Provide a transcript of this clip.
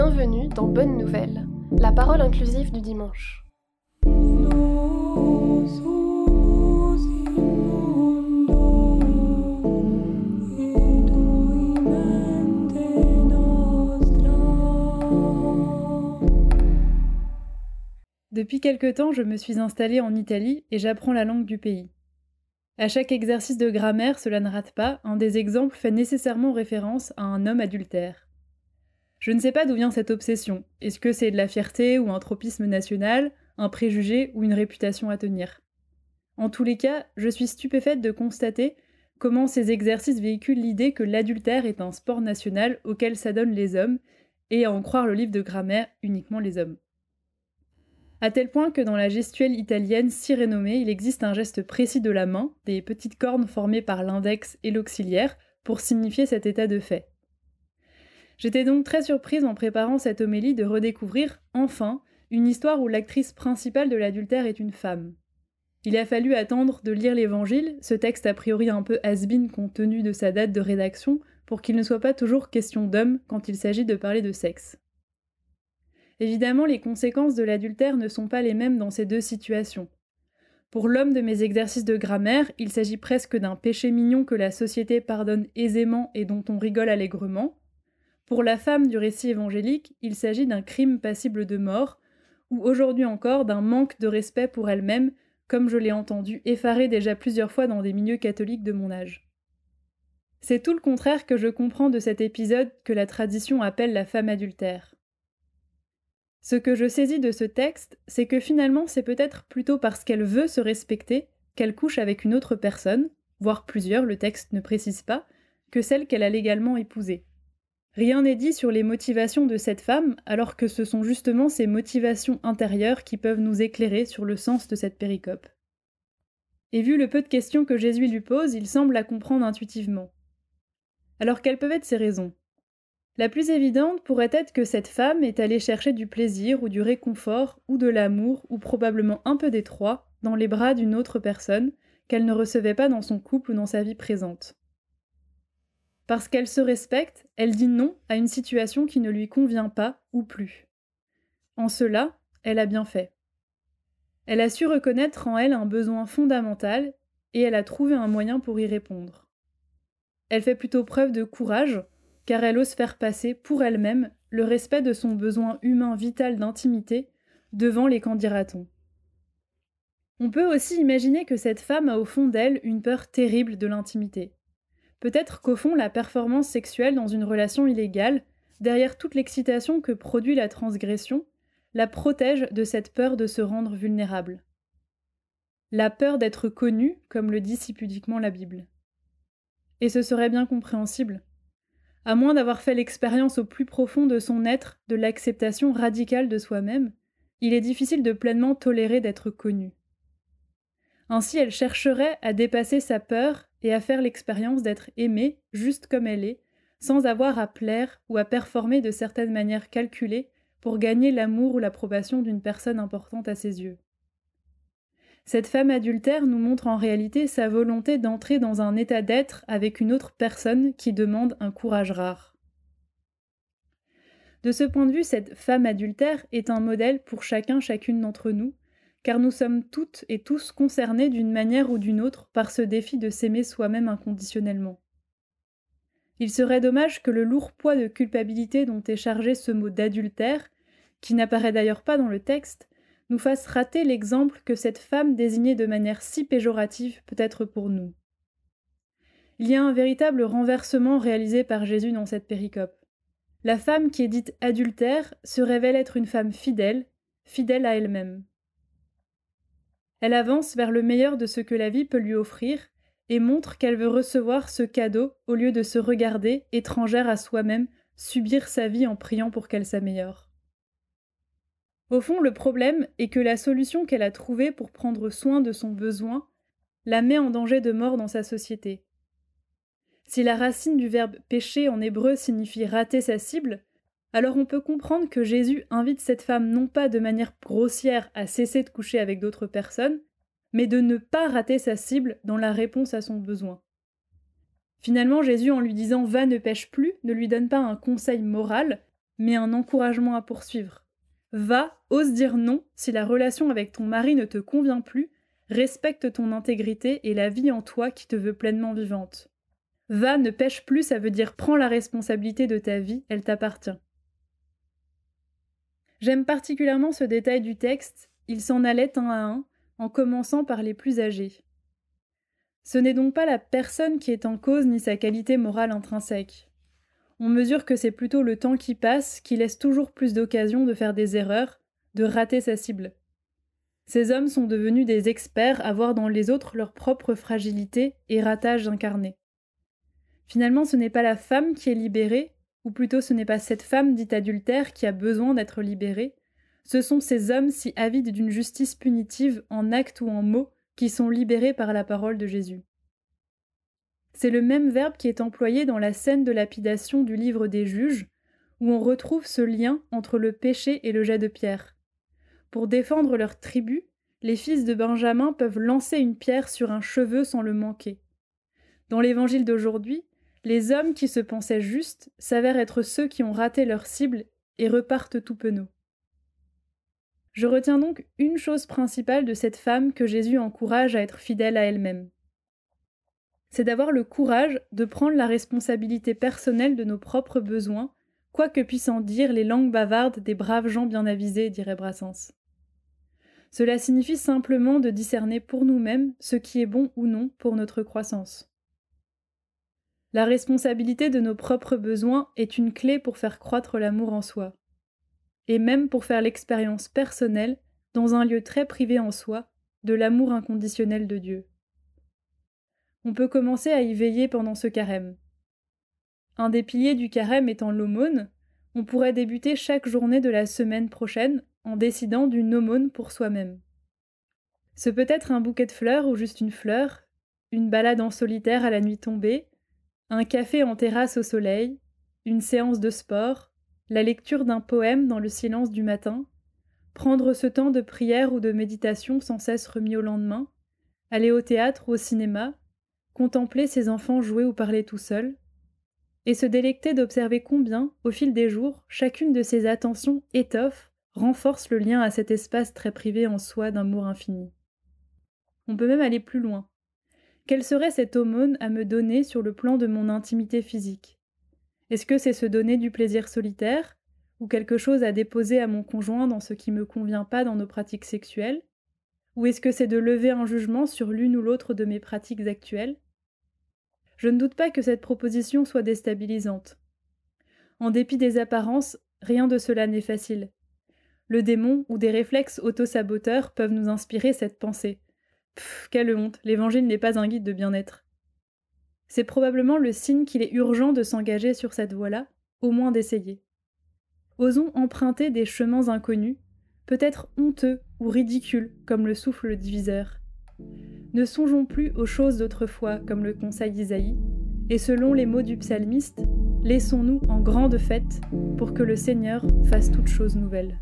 Bienvenue dans Bonne Nouvelle, la parole inclusive du dimanche. Depuis quelque temps, je me suis installée en Italie et j'apprends la langue du pays. À chaque exercice de grammaire, cela ne rate pas, un des exemples fait nécessairement référence à un homme adultère. Je ne sais pas d'où vient cette obsession. Est-ce que c'est de la fierté ou un tropisme national, un préjugé ou une réputation à tenir? En tous les cas, je suis stupéfaite de constater comment ces exercices véhiculent l'idée que l'adultère est un sport national auquel s'adonnent les hommes, et à en croire le livre de grammaire, uniquement les hommes. À tel point que dans la gestuelle italienne si renommée, il existe un geste précis de la main, des petites cornes formées par l'index et l'auxiliaire, pour signifier cet état de fait. J'étais donc très surprise en préparant cette homélie de redécouvrir, enfin, une histoire où l'actrice principale de l'adultère est une femme. Il a fallu attendre de lire l'Évangile, ce texte a priori un peu has-been compte tenu de sa date de rédaction, pour qu'il ne soit pas toujours question d'homme quand il s'agit de parler de sexe. Évidemment, les conséquences de l'adultère ne sont pas les mêmes dans ces deux situations. Pour l'homme de mes exercices de grammaire, il s'agit presque d'un péché mignon que la société pardonne aisément et dont on rigole allègrement. Pour la femme du récit évangélique, il s'agit d'un crime passible de mort, ou aujourd'hui encore d'un manque de respect pour elle-même, comme je l'ai entendu effaré déjà plusieurs fois dans des milieux catholiques de mon âge. C'est tout le contraire que je comprends de cet épisode que la tradition appelle la femme adultère. Ce que je saisis de ce texte, c'est que finalement c'est peut-être plutôt parce qu'elle veut se respecter qu'elle couche avec une autre personne, voire plusieurs, le texte ne précise pas, que celle qu'elle a légalement épousée. Rien n'est dit sur les motivations de cette femme, alors que ce sont justement ces motivations intérieures qui peuvent nous éclairer sur le sens de cette péricope. Et vu le peu de questions que Jésus lui pose, il semble la comprendre intuitivement. Alors quelles peuvent être ces raisons? La plus évidente pourrait être que cette femme est allée chercher du plaisir ou du réconfort ou de l'amour ou probablement un peu des trois dans les bras d'une autre personne qu'elle ne recevait pas dans son couple ou dans sa vie présente. Parce qu'elle se respecte, elle dit non à une situation qui ne lui convient pas ou plus. En cela, elle a bien fait. Elle a su reconnaître en elle un besoin fondamental et elle a trouvé un moyen pour y répondre. Elle fait plutôt preuve de courage car elle ose faire passer pour elle-même le respect de son besoin humain vital d'intimité devant les qu'en dira-t-on. On peut aussi imaginer que cette femme a au fond d'elle une peur terrible de l'intimité. Peut-être qu'au fond, la performance sexuelle dans une relation illégale, derrière toute l'excitation que produit la transgression, la protège de cette peur de se rendre vulnérable. La peur d'être connue, comme le dit si pudiquement la Bible. Et ce serait bien compréhensible. À moins d'avoir fait l'expérience au plus profond de son être de l'acceptation radicale de soi-même, il est difficile de pleinement tolérer d'être connu. Ainsi, elle chercherait à dépasser sa peur et à faire l'expérience d'être aimée juste comme elle est, sans avoir à plaire ou à performer de certaines manières calculées pour gagner l'amour ou l'approbation d'une personne importante à ses yeux. Cette femme adultère nous montre en réalité sa volonté d'entrer dans un état d'être avec une autre personne qui demande un courage rare. De ce point de vue, cette femme adultère est un modèle pour chacun, chacune d'entre nous, car nous sommes toutes et tous concernés d'une manière ou d'une autre par ce défi de s'aimer soi-même inconditionnellement. Il serait dommage que le lourd poids de culpabilité dont est chargé ce mot d'adultère, qui n'apparaît d'ailleurs pas dans le texte, nous fasse rater l'exemple que cette femme désignée de manière si péjorative peut être pour nous. Il y a un véritable renversement réalisé par Jésus dans cette péricope. La femme qui est dite adultère se révèle être une femme fidèle, fidèle à elle-même. Elle avance vers le meilleur de ce que la vie peut lui offrir et montre qu'elle veut recevoir ce cadeau au lieu de se regarder, étrangère à soi-même, subir sa vie en priant pour qu'elle s'améliore. Au fond, le problème est que la solution qu'elle a trouvée pour prendre soin de son besoin la met en danger de mort dans sa société. Si la racine du verbe pécher en hébreu signifie rater sa cible, alors on peut comprendre que Jésus invite cette femme non pas de manière grossière à cesser de coucher avec d'autres personnes, mais de ne pas rater sa cible dans la réponse à son besoin. Finalement, Jésus, en lui disant Va ne pêche plus, ne lui donne pas un conseil moral, mais un encouragement à poursuivre. Va, ose dire non si la relation avec ton mari ne te convient plus, respecte ton intégrité et la vie en toi qui te veut pleinement vivante. Va, ne pêche plus, ça veut dire prends la responsabilité de ta vie, elle t'appartient. J'aime particulièrement ce détail du texte, il s'en allait un à un, en commençant par les plus âgés. Ce n'est donc pas la personne qui est en cause ni sa qualité morale intrinsèque. On mesure que c'est plutôt le temps qui passe qui laisse toujours plus d'occasions de faire des erreurs, de rater sa cible. Ces hommes sont devenus des experts à voir dans les autres leur propre fragilité et ratage incarné. Finalement, ce n'est pas la femme qui est libérée, ou plutôt ce n'est pas cette femme dite adultère qui a besoin d'être libérée, ce sont ces hommes si avides d'une justice punitive en acte ou en mots qui sont libérés par la parole de Jésus. C'est le même verbe qui est employé dans la scène de lapidation du livre des juges, où on retrouve ce lien entre le péché et le jet de pierre. Pour défendre leur tribu, les fils de Benjamin peuvent lancer une pierre sur un cheveu sans le manquer. Dans l'évangile d'aujourd'hui, les hommes qui se pensaient justes s'avèrent être ceux qui ont raté leur cible et repartent tout penauds. Je retiens donc une chose principale de cette femme que Jésus encourage à être fidèle à elle-même. C'est d'avoir le courage de prendre la responsabilité personnelle de nos propres besoins, quoi que puissent en dire les langues bavardes des braves gens bien avisés, dirait Brassens. Cela signifie simplement de discerner pour nous-mêmes ce qui est bon ou non pour notre croissance. La responsabilité de nos propres besoins est une clé pour faire croître l'amour en soi, et même pour faire l'expérience personnelle, dans un lieu très privé en soi, de l'amour inconditionnel de Dieu. On peut commencer à y veiller pendant ce carême. Un des piliers du carême étant l'aumône, on pourrait débuter chaque journée de la semaine prochaine en décidant d'une aumône pour soi-même. Ce peut être un bouquet de fleurs ou juste une fleur, une balade en solitaire à la nuit tombée, un café en terrasse au soleil, une séance de sport, la lecture d'un poème dans le silence du matin, prendre ce temps de prière ou de méditation sans cesse remis au lendemain, aller au théâtre ou au cinéma, contempler ses enfants jouer ou parler tout seul, et se délecter d'observer combien, au fil des jours, chacune de ces attentions étoffe renforce le lien à cet espace très privé en soi d'amour infini. On peut même aller plus loin. Quelle serait cette aumône à me donner sur le plan de mon intimité physique? Est-ce que c'est se donner du plaisir solitaire, ou quelque chose à déposer à mon conjoint dans ce qui me convient pas dans nos pratiques sexuelles? Ou est-ce que c'est de lever un jugement sur l'une ou l'autre de mes pratiques actuelles? Je ne doute pas que cette proposition soit déstabilisante. En dépit des apparences, rien de cela n'est facile le démon ou des réflexes auto-saboteurs peuvent nous inspirer cette pensée. Pfff, quelle honte, l'évangile n'est pas un guide de bien-être. C'est probablement le signe qu'il est urgent de s'engager sur cette voie-là, au moins d'essayer. Osons emprunter des chemins inconnus, peut-être honteux ou ridicules comme le souffle le diviseur. Ne songeons plus aux choses d'autrefois comme le conseil d'Isaïe, et selon les mots du psalmiste, laissons-nous en grande fête pour que le Seigneur fasse toutes choses nouvelles.